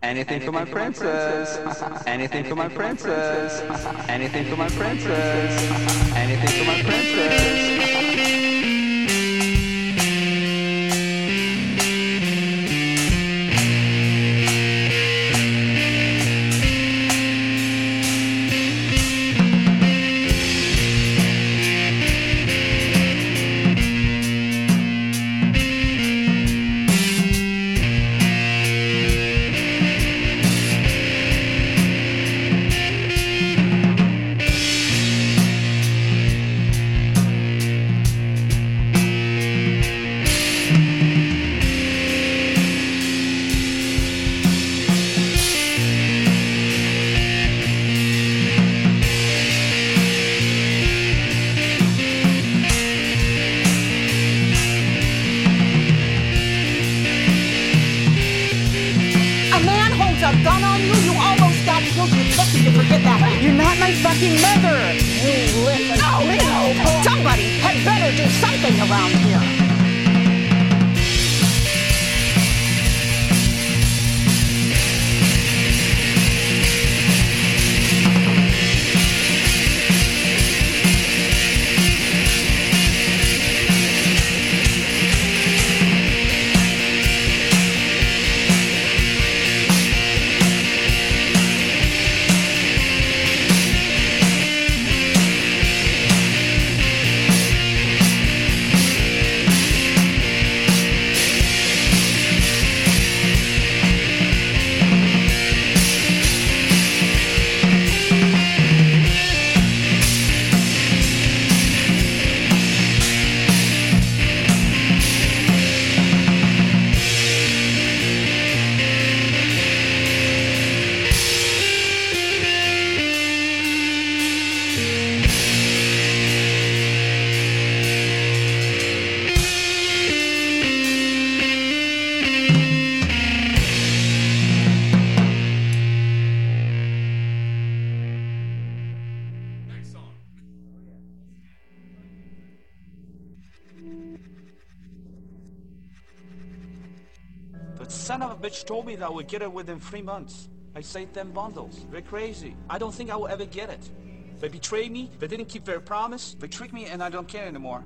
Anything for my princess. Anything for my princess. Uh, uh, anything for my princess. Anything for my princess. Uh, a gun on you, you almost got killed. You're lucky to forget that. You're not my fucking mother. You listen. Oh, no. Somebody had better do something around here. Son of a bitch told me that I would get it within three months. I saved them bundles. They're crazy. I don't think I will ever get it. They betrayed me. They didn't keep their promise. They tricked me and I don't care anymore.